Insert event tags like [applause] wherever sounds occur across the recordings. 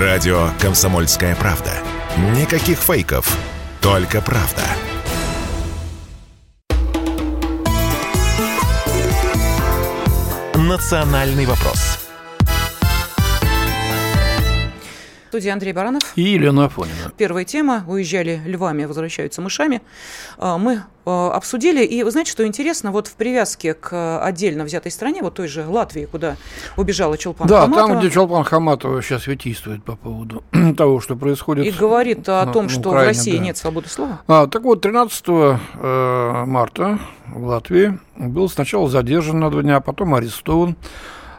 Радио «Комсомольская правда». Никаких фейков, только правда. «Национальный вопрос» студии Андрей Баранов. И Елена Афонина. Первая тема. Уезжали львами, возвращаются мышами. А, мы а, обсудили. И вы знаете, что интересно? Вот в привязке к отдельно взятой стране, вот той же Латвии, куда убежала Чулпан да, Хаматова. Там, где Чулпан Хаматова сейчас витийствует по поводу [clears throat] того, что происходит. И говорит о том, что Украине, в России да. нет свободы слова. А, так вот, 13 э, марта в Латвии был сначала задержан на два дня, а потом арестован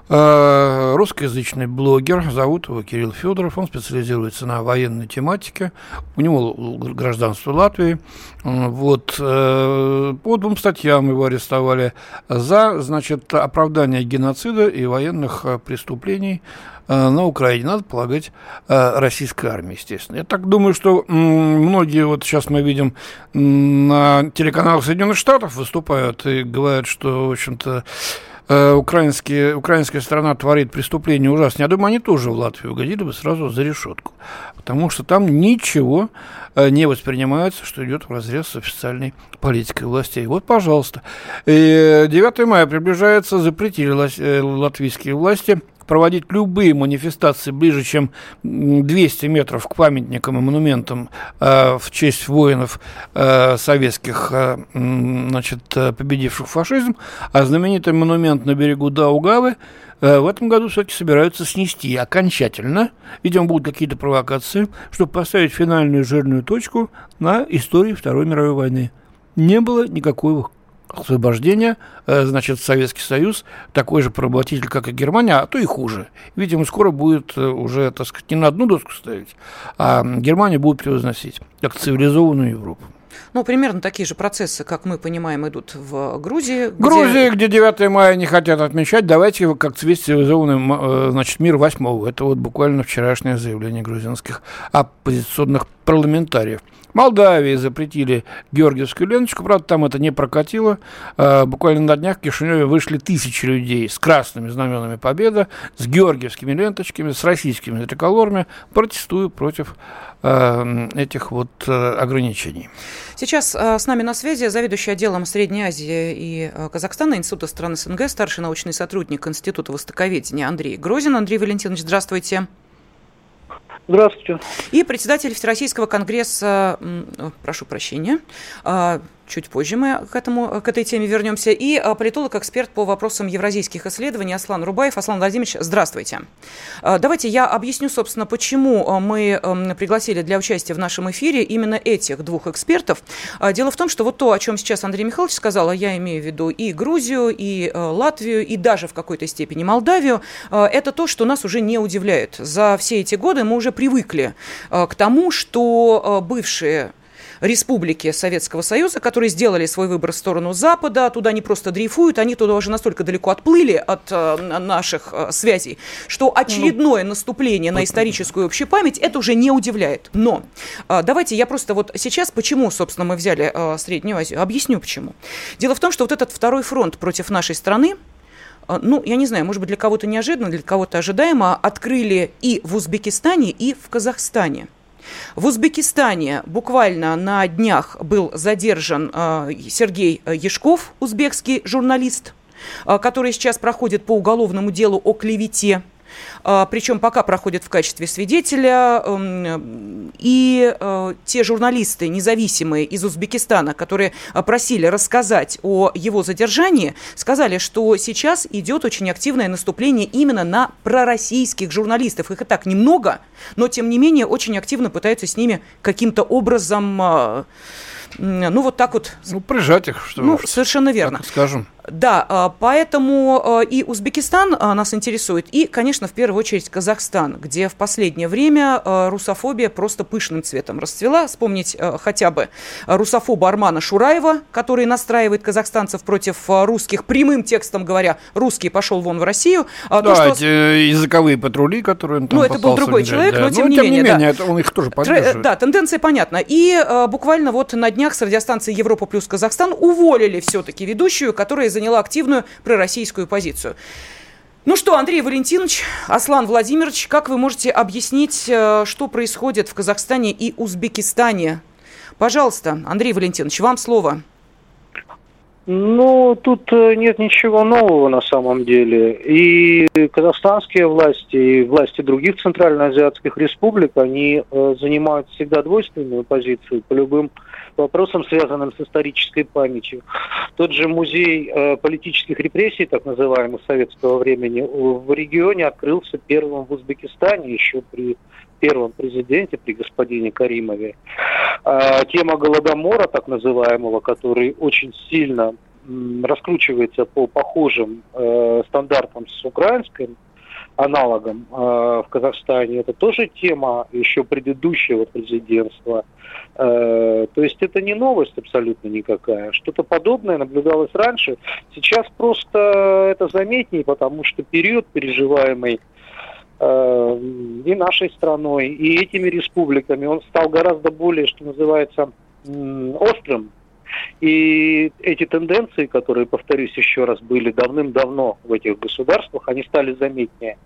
русскоязычный блогер, зовут его Кирилл Федоров, он специализируется на военной тематике, у него гражданство Латвии, вот, э, по двум статьям его арестовали за, значит, оправдание геноцида и военных э, преступлений на Украине, надо полагать, российской армии, естественно. Я так думаю, что многие, вот сейчас мы видим на телеканалах Соединенных Штатов выступают и говорят, что, в общем-то, э, украинские, украинская страна творит преступления ужасные, я думаю, они тоже в Латвию угодили бы сразу за решетку. Потому что там ничего э, не воспринимается, что идет в разрез с официальной политикой властей. Вот, пожалуйста. И 9 мая приближается, запретили э, латвийские власти проводить любые манифестации ближе, чем 200 метров к памятникам и монументам э, в честь воинов э, советских, э, значит, э, победивших фашизм, а знаменитый монумент на берегу Даугавы э, в этом году все-таки собираются снести окончательно. Видимо, будут какие-то провокации, чтобы поставить финальную жирную точку на истории Второй мировой войны. Не было никакого освобождения, э, значит, Советский Союз такой же поработитель, как и Германия, а то и хуже. Видимо, скоро будет э, уже, так сказать, не на одну доску ставить, а Германия будет превозносить, как цивилизованную Европу. Ну, примерно такие же процессы, как мы понимаем, идут в Грузии. Грузия, где, где 9 мая не хотят отмечать, давайте как весь цивилизованный э, значит, мир 8 Это вот буквально вчерашнее заявление грузинских оппозиционных парламентариев. Молдавии запретили георгиевскую ленточку, правда, там это не прокатило. А, буквально на днях в Кишиневе вышли тысячи людей с красными знаменами Победы, с георгиевскими ленточками, с российскими триколорами, протестуя против а, этих вот а, ограничений. Сейчас с нами на связи заведующий отделом Средней Азии и Казахстана Института стран СНГ, старший научный сотрудник Института Востоковедения Андрей Грозин. Андрей Валентинович, здравствуйте. Здравствуйте. И председатель Всероссийского конгресса, прошу прощения, а, Чуть позже мы к, этому, к этой теме вернемся. И а, политолог-эксперт по вопросам евразийских исследований Аслан Рубаев. Аслан Владимирович, здравствуйте. А, давайте я объясню, собственно, почему а, мы пригласили для участия в нашем эфире именно этих двух экспертов. Дело в том, что вот то, о чем сейчас Андрей Михайлович сказал, я имею в виду и Грузию, и Латвию, и даже в какой-то степени Молдавию, это то, что нас уже не удивляет. За все эти годы мы уже привыкли к тому, что бывшие республики Советского Союза, которые сделали свой выбор в сторону Запада, туда не просто дрейфуют, они туда уже настолько далеко отплыли от э, наших э, связей, что очередное ну, наступление на историческую общую память это уже не удивляет. Но э, давайте я просто вот сейчас, почему, собственно, мы взяли Среднюю Азию, объясню почему. Дело в том, что вот этот второй фронт против нашей страны, ну, я не знаю, может быть, для кого-то неожиданно, для кого-то ожидаемо, открыли и в Узбекистане, и в Казахстане. В Узбекистане буквально на днях был задержан э, Сергей Яшков, узбекский журналист, э, который сейчас проходит по уголовному делу о клевете причем пока проходит в качестве свидетеля. Эм, и э, те журналисты независимые из Узбекистана, которые э, просили рассказать о его задержании, сказали, что сейчас идет очень активное наступление именно на пророссийских журналистов. Их и так немного, но тем не менее очень активно пытаются с ними каким-то образом э, ну, вот так вот. Ну, прижать их, что Ну, совершенно верно. Скажем. Да, а, поэтому а, и Узбекистан а, нас интересует, и, конечно, в первую очередь Казахстан, где в последнее время русофобия просто пышным цветом расцвела. Вспомнить хотя бы русофоба Армана Шураева, который настраивает казахстанцев против русских, прямым текстом говоря, русский пошел вон в Россию. Да, То, что... эти языковые патрули, которые он там Ну, это был другой человек, да. но, тем, ну, не, тем менее, не менее, да. он их тоже поддерживает. Да, тенденция понятна. И буквально вот на днях с радиостанции Европа плюс Казахстан уволили все-таки ведущую, которая заняла активную пророссийскую позицию. Ну что, Андрей Валентинович, Аслан Владимирович, как вы можете объяснить, э, что происходит в Казахстане и Узбекистане? Пожалуйста, Андрей Валентинович, вам слово. Ну, тут э, нет ничего нового на самом деле. И казахстанские власти, и власти других центральноазиатских республик, они э, занимают всегда двойственную позицию по любым вопросам, связанным с исторической памятью. Тот же музей э, политических репрессий, так называемый советского времени, в регионе открылся первым в Узбекистане еще при первом президенте, при господине Каримове. А, тема Голодомора, так называемого, который очень сильно раскручивается по похожим э, стандартам с украинским аналогом э, в Казахстане, это тоже тема еще предыдущего президентства. Э, то есть это не новость абсолютно никакая. Что-то подобное наблюдалось раньше. Сейчас просто это заметнее, потому что период, переживаемый и нашей страной, и этими республиками, он стал гораздо более, что называется, острым. И эти тенденции, которые, повторюсь еще раз, были давным-давно в этих государствах, они стали заметнее.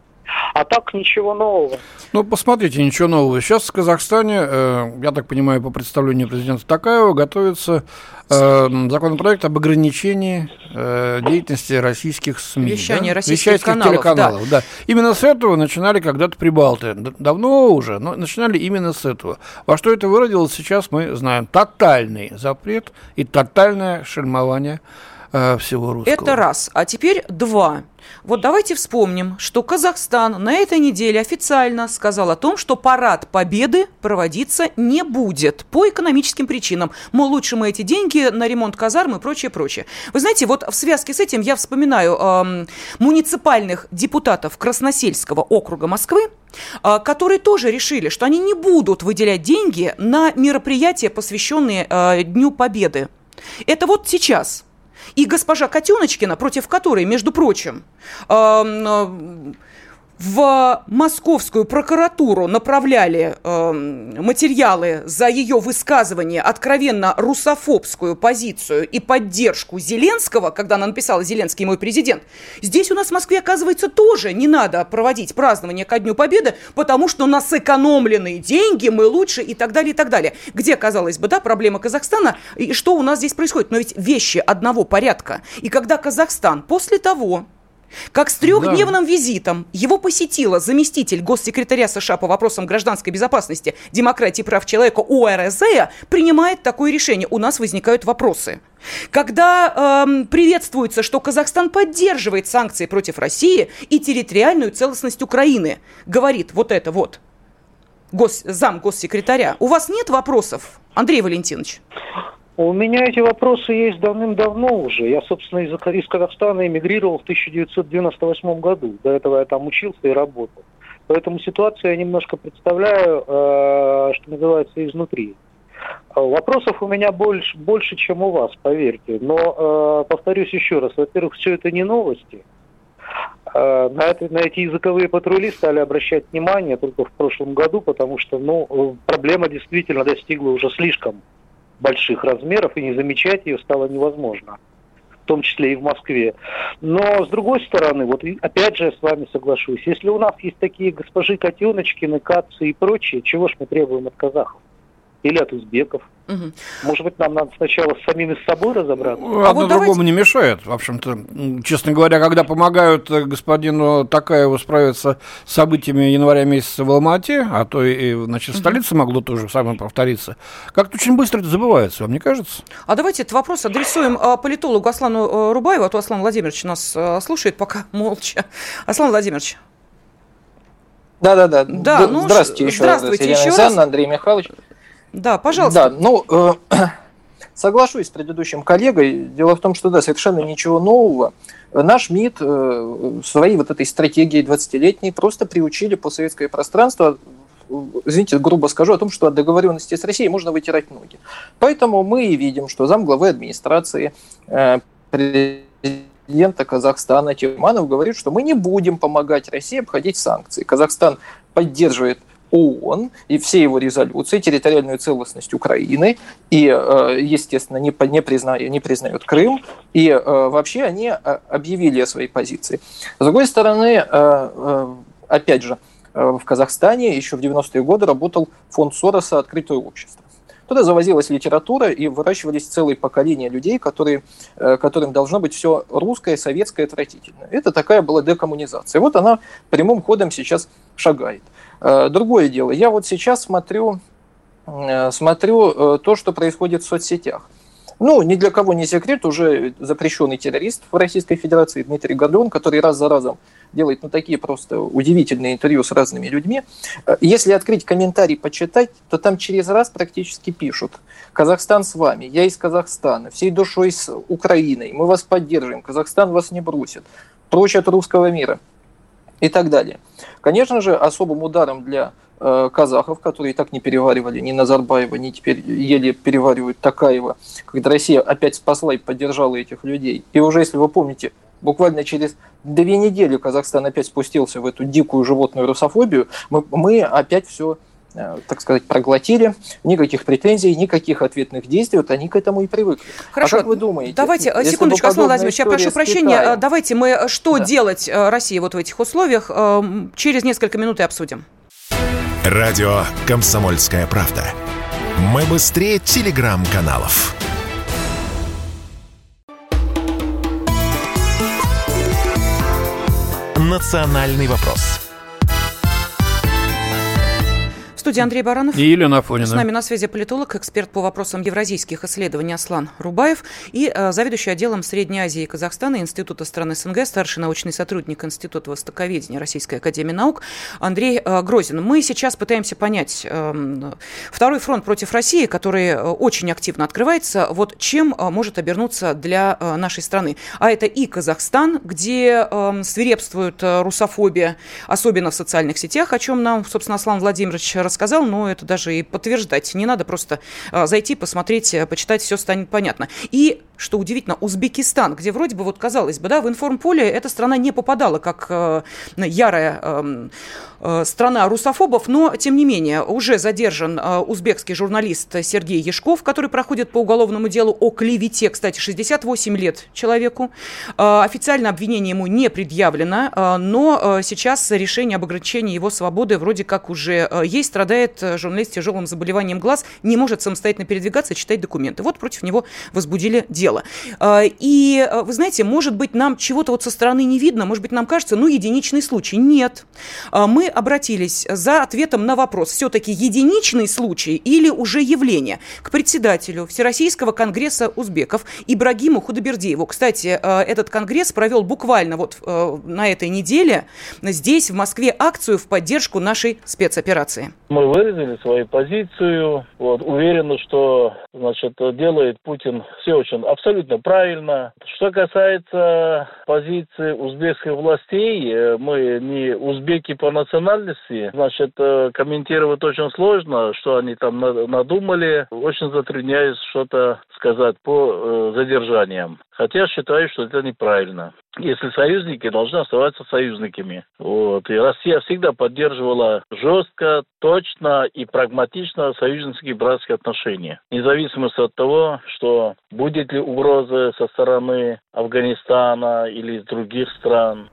А так ничего нового. Ну, посмотрите, ничего нового. Сейчас в Казахстане, э, я так понимаю, по представлению президента Такаева, готовится э, законопроект об ограничении э, деятельности российских СМИ. Вещание да? российских, российских каналов, телеканалов. Да. да. Именно с этого начинали когда-то прибалты. Давно уже, но начинали именно с этого. Во что это выродилось, сейчас мы знаем. Тотальный запрет и тотальное шельмование э, всего русского. Это раз. А теперь два. Вот давайте вспомним, что Казахстан на этой неделе официально сказал о том, что парад Победы проводиться не будет по экономическим причинам. Мол, лучше мы эти деньги на ремонт казарм и прочее, прочее. Вы знаете, вот в связке с этим я вспоминаю э, муниципальных депутатов Красносельского округа Москвы, э, которые тоже решили, что они не будут выделять деньги на мероприятия, посвященные э, Дню Победы. Это вот сейчас – и госпожа Котеночкина, против которой, между прочим, э, в московскую прокуратуру направляли э, материалы за ее высказывание, откровенно русофобскую позицию и поддержку Зеленского, когда она написала «Зеленский мой президент», здесь у нас в Москве, оказывается, тоже не надо проводить празднование ко Дню Победы, потому что на сэкономленные деньги мы лучше и так далее, и так далее. Где, казалось бы, да, проблема Казахстана и что у нас здесь происходит? Но ведь вещи одного порядка. И когда Казахстан после того, как с трехдневным да. визитом его посетила заместитель госсекретаря США по вопросам гражданской безопасности, демократии и прав человека ОРЗ, принимает такое решение. У нас возникают вопросы. Когда эм, приветствуется, что Казахстан поддерживает санкции против России и территориальную целостность Украины, говорит вот это вот гос, зам госсекретаря. У вас нет вопросов, Андрей Валентинович? У меня эти вопросы есть давным-давно уже. Я, собственно, из, из Казахстана эмигрировал в 1998 году. До этого я там учился и работал. Поэтому ситуацию я немножко представляю, э, что называется, изнутри. Вопросов у меня больше, больше, чем у вас, поверьте. Но, э, повторюсь еще раз, во-первых, все это не новости. Э, на, это, на эти языковые патрули стали обращать внимание только в прошлом году, потому что ну, проблема действительно достигла уже слишком больших размеров, и не замечать ее стало невозможно в том числе и в Москве. Но, с другой стороны, вот опять же я с вами соглашусь, если у нас есть такие госпожи Котеночкины, Кацы и прочие, чего ж мы требуем от казахов? Или от узбеков? Угу. Может быть, нам надо сначала с самими с собой разобраться? Одно а вот другому давайте... не мешает. В общем-то, честно говоря, когда помогают э, господину Такаеву справиться с событиями января месяца в Алмате, а то и, значит, в столице угу. могло тоже самое повториться, как-то очень быстро это забывается, вам не кажется? А давайте этот вопрос адресуем а, политологу Аслану э, Рубаеву, а то Аслан Владимирович нас э, слушает пока [laughs] молча. Аслан Владимирович. Да-да-да. Да, ну, здравствуйте еще здравствуйте раз, еще раз. Андрей Михайлович. Да, пожалуйста. Да, ну, э, [clears throat] соглашусь с предыдущим коллегой. Дело в том, что, да, совершенно ничего нового. Наш МИД э, своей вот этой стратегией 20-летней просто приучили постсоветское пространство извините, грубо скажу, о том, что от договоренности с Россией можно вытирать ноги. Поэтому мы и видим, что замглавы администрации э, президента Казахстана Тиманов говорит, что мы не будем помогать России обходить санкции. Казахстан поддерживает ООН и все его резолюции, территориальную целостность Украины, и, естественно, не, не, признает, не признает Крым, и вообще они объявили о своей позиции. С другой стороны, опять же, в Казахстане еще в 90-е годы работал фонд Сороса «Открытое общество». Туда завозилась литература и выращивались целые поколения людей, которые, э, которым должно быть все русское, советское, отвратительное. Это такая была декоммунизация. Вот она прямым ходом сейчас шагает. Э, другое дело, я вот сейчас смотрю, э, смотрю то, что происходит в соцсетях. Ну, ни для кого не секрет, уже запрещенный террорист в Российской Федерации Дмитрий Гордон, который раз за разом делает ну, такие просто удивительные интервью с разными людьми. Э, если открыть комментарий, почитать, то там через раз практически пишут «Казахстан с вами, я из Казахстана, всей душой с Украиной, мы вас поддерживаем, Казахстан вас не бросит, прочь от русского мира» и так далее. Конечно же, особым ударом для Э, казахов, которые и так не переваривали ни Назарбаева, ни теперь еле переваривают Такаева, когда Россия опять спасла и поддержала этих людей. И уже, если вы помните, буквально через две недели Казахстан опять спустился в эту дикую животную русофобию, мы, мы опять все так сказать, проглотили, никаких претензий, никаких ответных действий, вот они к этому и привыкли. А Хорошо, а как вы думаете? Давайте, секундочку, Аслан Владимирович, я прошу прощения, Китаем... давайте мы, э, что да. делать э, России вот в этих условиях, через несколько минут и обсудим. Радио «Комсомольская правда». Мы быстрее телеграм-каналов. «Национальный вопрос» студии Андрей Баранов. И Елена Афонина. С нами на связи политолог, эксперт по вопросам евразийских исследований Аслан Рубаев и э, заведующий отделом Средней Азии и Казахстана Института стран СНГ, старший научный сотрудник Института востоковедения Российской Академии Наук Андрей э, Грозин. Мы сейчас пытаемся понять э, второй фронт против России, который э, очень активно открывается, вот чем э, может обернуться для э, нашей страны. А это и Казахстан, где э, свирепствует русофобия, особенно в социальных сетях, о чем нам, собственно, Аслан Владимирович рассказал сказал, но это даже и подтверждать не надо, просто а, зайти, посмотреть, э, почитать, все станет понятно. И что удивительно, Узбекистан, где вроде бы, вот казалось бы, да, в информполе эта страна не попадала как э, ярая э, э, страна русофобов, но, тем не менее, уже задержан э, узбекский журналист Сергей Яшков, который проходит по уголовному делу о клевете, кстати, 68 лет человеку. Э, официально обвинение ему не предъявлено, э, но э, сейчас решение об ограничении его свободы вроде как уже э, есть. Страдает э, журналист тяжелым заболеванием глаз, не может самостоятельно передвигаться, читать документы. Вот против него возбудили дело дело. А, и, а, вы знаете, может быть, нам чего-то вот со стороны не видно, может быть, нам кажется, ну, единичный случай. Нет. А, мы обратились за ответом на вопрос, все-таки единичный случай или уже явление к председателю Всероссийского конгресса узбеков Ибрагиму Худобердееву. Кстати, этот конгресс провел буквально вот на этой неделе здесь, в Москве, акцию в поддержку нашей спецоперации. Мы выразили свою позицию. Вот, уверены, что значит, делает Путин все очень абсолютно правильно. Что касается позиции узбекских властей, э, мы не узбеки по национальности, значит, э, комментировать очень сложно, что они там надумали. Очень затрудняюсь что-то сказать по э, задержаниям. Хотя считаю, что это неправильно. Если союзники должны оставаться союзниками. Вот. И Россия всегда поддерживала жестко, точно и прагматично союзнические братские отношения. Независимо от того, что будет ли угрозы со стороны Афганистана или из других стран.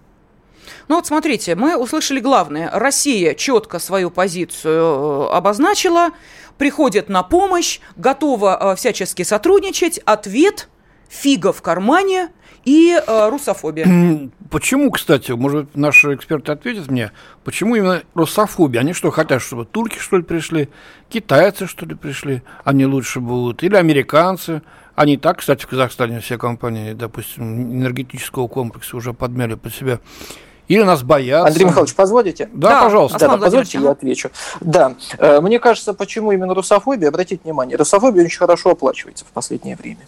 Ну вот смотрите, мы услышали главное. Россия четко свою позицию э, обозначила, приходит на помощь, готова э, всячески сотрудничать. Ответ – фига в кармане и э, русофобия. Почему, кстати, может быть, наши эксперты ответят мне, почему именно русофобия? Они что, хотят, чтобы турки, что ли, пришли, китайцы, что ли, пришли, они лучше будут, или американцы? Они так, кстати, в Казахстане все компании, допустим, энергетического комплекса уже подмяли под себя. Или нас боятся. Андрей Михайлович, позволите? Да, да пожалуйста. Да, да, позвольте, я отвечу. Да, э, мне кажется, почему именно русофобия, обратите внимание, русофобия очень хорошо оплачивается в последнее время.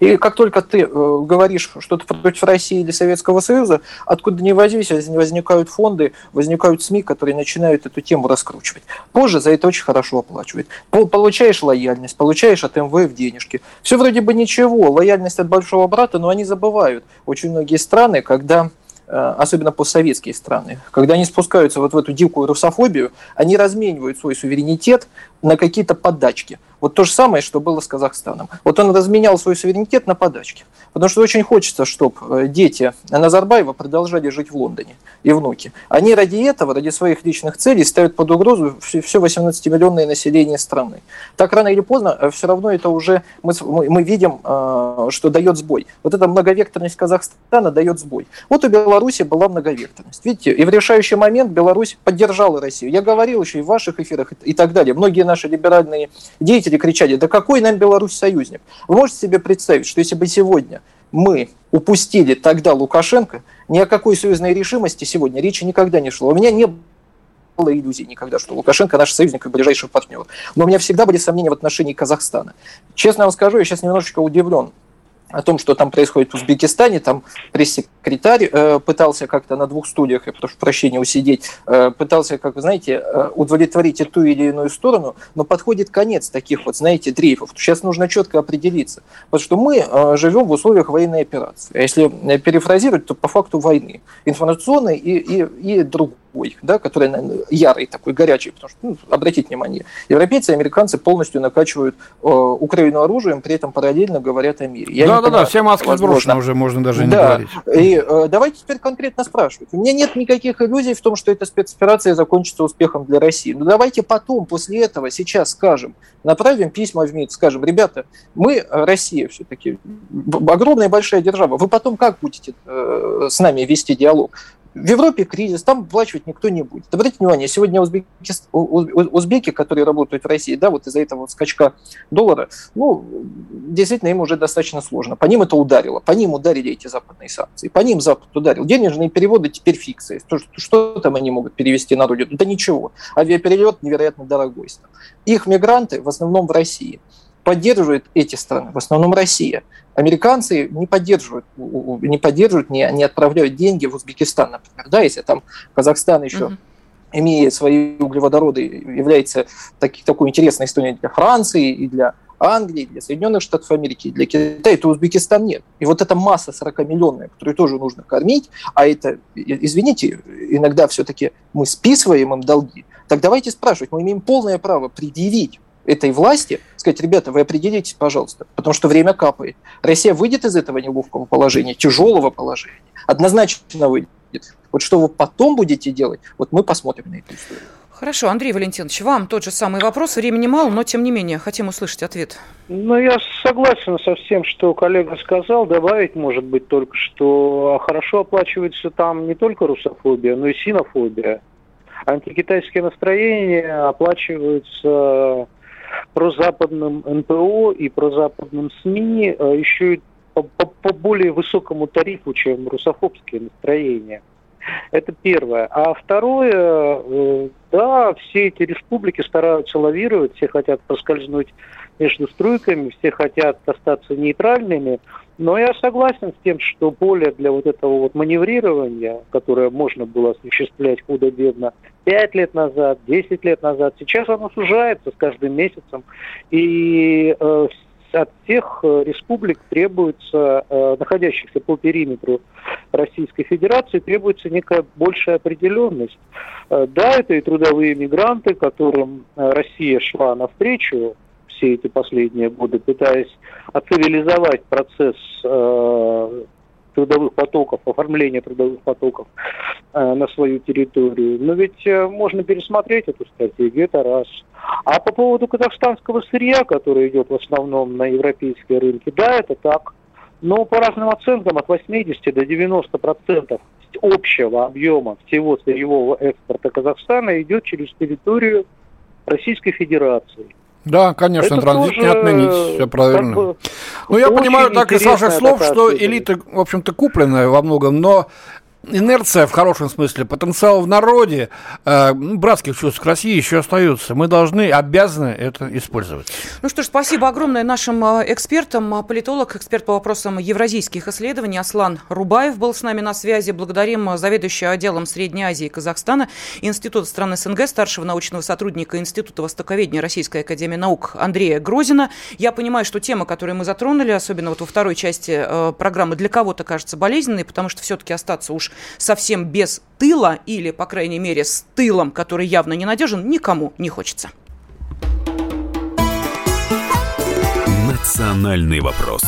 И как только ты э, говоришь что-то против России или Советского Союза, откуда ни возьмись, возникают фонды, возникают СМИ, которые начинают эту тему раскручивать. Позже за это очень хорошо оплачивают. Получаешь лояльность, получаешь от МВФ денежки. Все вроде бы ничего, лояльность от большого брата, но они забывают. Очень многие страны, когда особенно постсоветские страны, когда они спускаются вот в эту дикую русофобию, они разменивают свой суверенитет на какие-то подачки. Вот то же самое, что было с Казахстаном. Вот он разменял свой суверенитет на подачки. Потому что очень хочется, чтобы дети Назарбаева продолжали жить в Лондоне и внуки. Они ради этого, ради своих личных целей ставят под угрозу все 18-миллионное население страны. Так рано или поздно все равно это уже мы, мы видим, что дает сбой. Вот эта многовекторность Казахстана дает сбой. Вот у Беларуси была многовекторность. Видите, и в решающий момент Беларусь поддержала Россию. Я говорил еще и в ваших эфирах и так далее. Многие наши либеральные деятели кричали, да какой нам Беларусь союзник? Вы можете себе представить, что если бы сегодня мы упустили тогда Лукашенко, ни о какой союзной решимости сегодня речи никогда не шло. У меня не было иллюзий никогда, что Лукашенко наш союзник и ближайший партнер. Но у меня всегда были сомнения в отношении Казахстана. Честно вам скажу, я сейчас немножечко удивлен о том, что там происходит в Узбекистане, там пресс-секретарь э, пытался как-то на двух студиях, я прошу прощения, усидеть, э, пытался, как вы знаете, э, удовлетворить и ту или иную сторону, но подходит конец таких вот, знаете, дрейфов. Сейчас нужно четко определиться, потому что мы э, живем в условиях военной операции. А если перефразировать, то по факту войны, информационной и, и, и другой бой, да, который ярый такой, горячий, потому что, ну, обратите внимание, европейцы и американцы полностью накачивают э, Украину оружием, при этом параллельно говорят о мире. Да-да-да, все маски сброшены уже, можно даже не да. говорить. И э, давайте теперь конкретно спрашивать. У меня нет никаких иллюзий в том, что эта спецоперация закончится успехом для России. Но давайте потом, после этого, сейчас скажем, направим письма в МИД, скажем, ребята, мы, э, Россия все-таки, огромная большая держава, вы потом как будете э, с нами вести диалог? В Европе кризис, там выплачивать никто не будет. Обратите внимание, сегодня узбеки, узбеки, которые работают в России, да, вот из-за этого скачка доллара, ну, действительно, им уже достаточно сложно. По ним это ударило, по ним ударили эти западные санкции, по ним Запад ударил. Денежные переводы теперь фиксы. Что, что там они могут перевести на родину? Да ничего. Авиаперелет невероятно дорогой. Их мигранты в основном в России поддерживают эти страны, в основном Россия. Американцы не поддерживают, не поддерживают, не, не отправляют деньги в Узбекистан, например, да, если там Казахстан еще mm-hmm имея свои углеводороды, является таки, такой интересной историей для Франции и для Англии, для Соединенных Штатов Америки, для Китая, то Узбекистан нет. И вот эта масса 40-миллионная, которую тоже нужно кормить, а это, извините, иногда все-таки мы списываем им долги, так давайте спрашивать, мы имеем полное право предъявить этой власти, сказать, ребята, вы определитесь, пожалуйста, потому что время капает. Россия выйдет из этого неловкого положения, тяжелого положения, однозначно выйдет. Вот что вы потом будете делать, вот мы посмотрим на эту историю. Хорошо, Андрей Валентинович, вам тот же самый вопрос. Времени мало, но тем не менее хотим услышать ответ. Ну, я согласен со всем, что коллега сказал. Добавить, может быть, только, что хорошо оплачивается там не только русофобия, но и синофобия. Антикитайские настроения оплачиваются прозападным НПО и прозападным СМИ э, еще и по, по, по более высокому тарифу, чем русофобские настроения. Это первое. А второе, э, да, все эти республики стараются лавировать, все хотят проскользнуть между струйками, все хотят остаться нейтральными, но я согласен с тем, что поле для вот этого вот маневрирования, которое можно было осуществлять худо-бедно 5 лет назад, 10 лет назад, сейчас оно сужается с каждым месяцем. И э, от всех э, республик требуется, э, находящихся по периметру Российской Федерации, требуется некая большая определенность. Э, да, это и трудовые мигранты, которым Россия шла навстречу, все эти последние годы, пытаясь оцивилизовать процесс трудовых потоков, оформления трудовых потоков на свою территорию. Но ведь э, можно пересмотреть эту стратегию, это раз. А по поводу казахстанского сырья, которое идет в основном на европейские рынки, да, это так. Но по разным оценкам от 80 до 90 процентов общего объема всего сырьевого экспорта Казахстана идет через территорию Российской Федерации. Да, конечно, это транзит тоже, не отменить, все правильно. Как бы, ну, я понимаю так из ваших слов, что элита, в общем-то, купленная во многом, но инерция в хорошем смысле, потенциал в народе, э, ну, братских чувств к России еще остаются. Мы должны, обязаны это использовать. Ну что ж, спасибо огромное нашим э, экспертам. Политолог, эксперт по вопросам евразийских исследований Аслан Рубаев был с нами на связи. Благодарим заведующего отделом Средней Азии и Казахстана Института стран СНГ, старшего научного сотрудника Института Востоковедения Российской Академии Наук Андрея Грозина. Я понимаю, что тема, которую мы затронули, особенно вот во второй части э, программы, для кого-то кажется болезненной, потому что все-таки остаться уж совсем без тыла или, по крайней мере, с тылом, который явно ненадежен, никому не хочется. Национальный вопрос.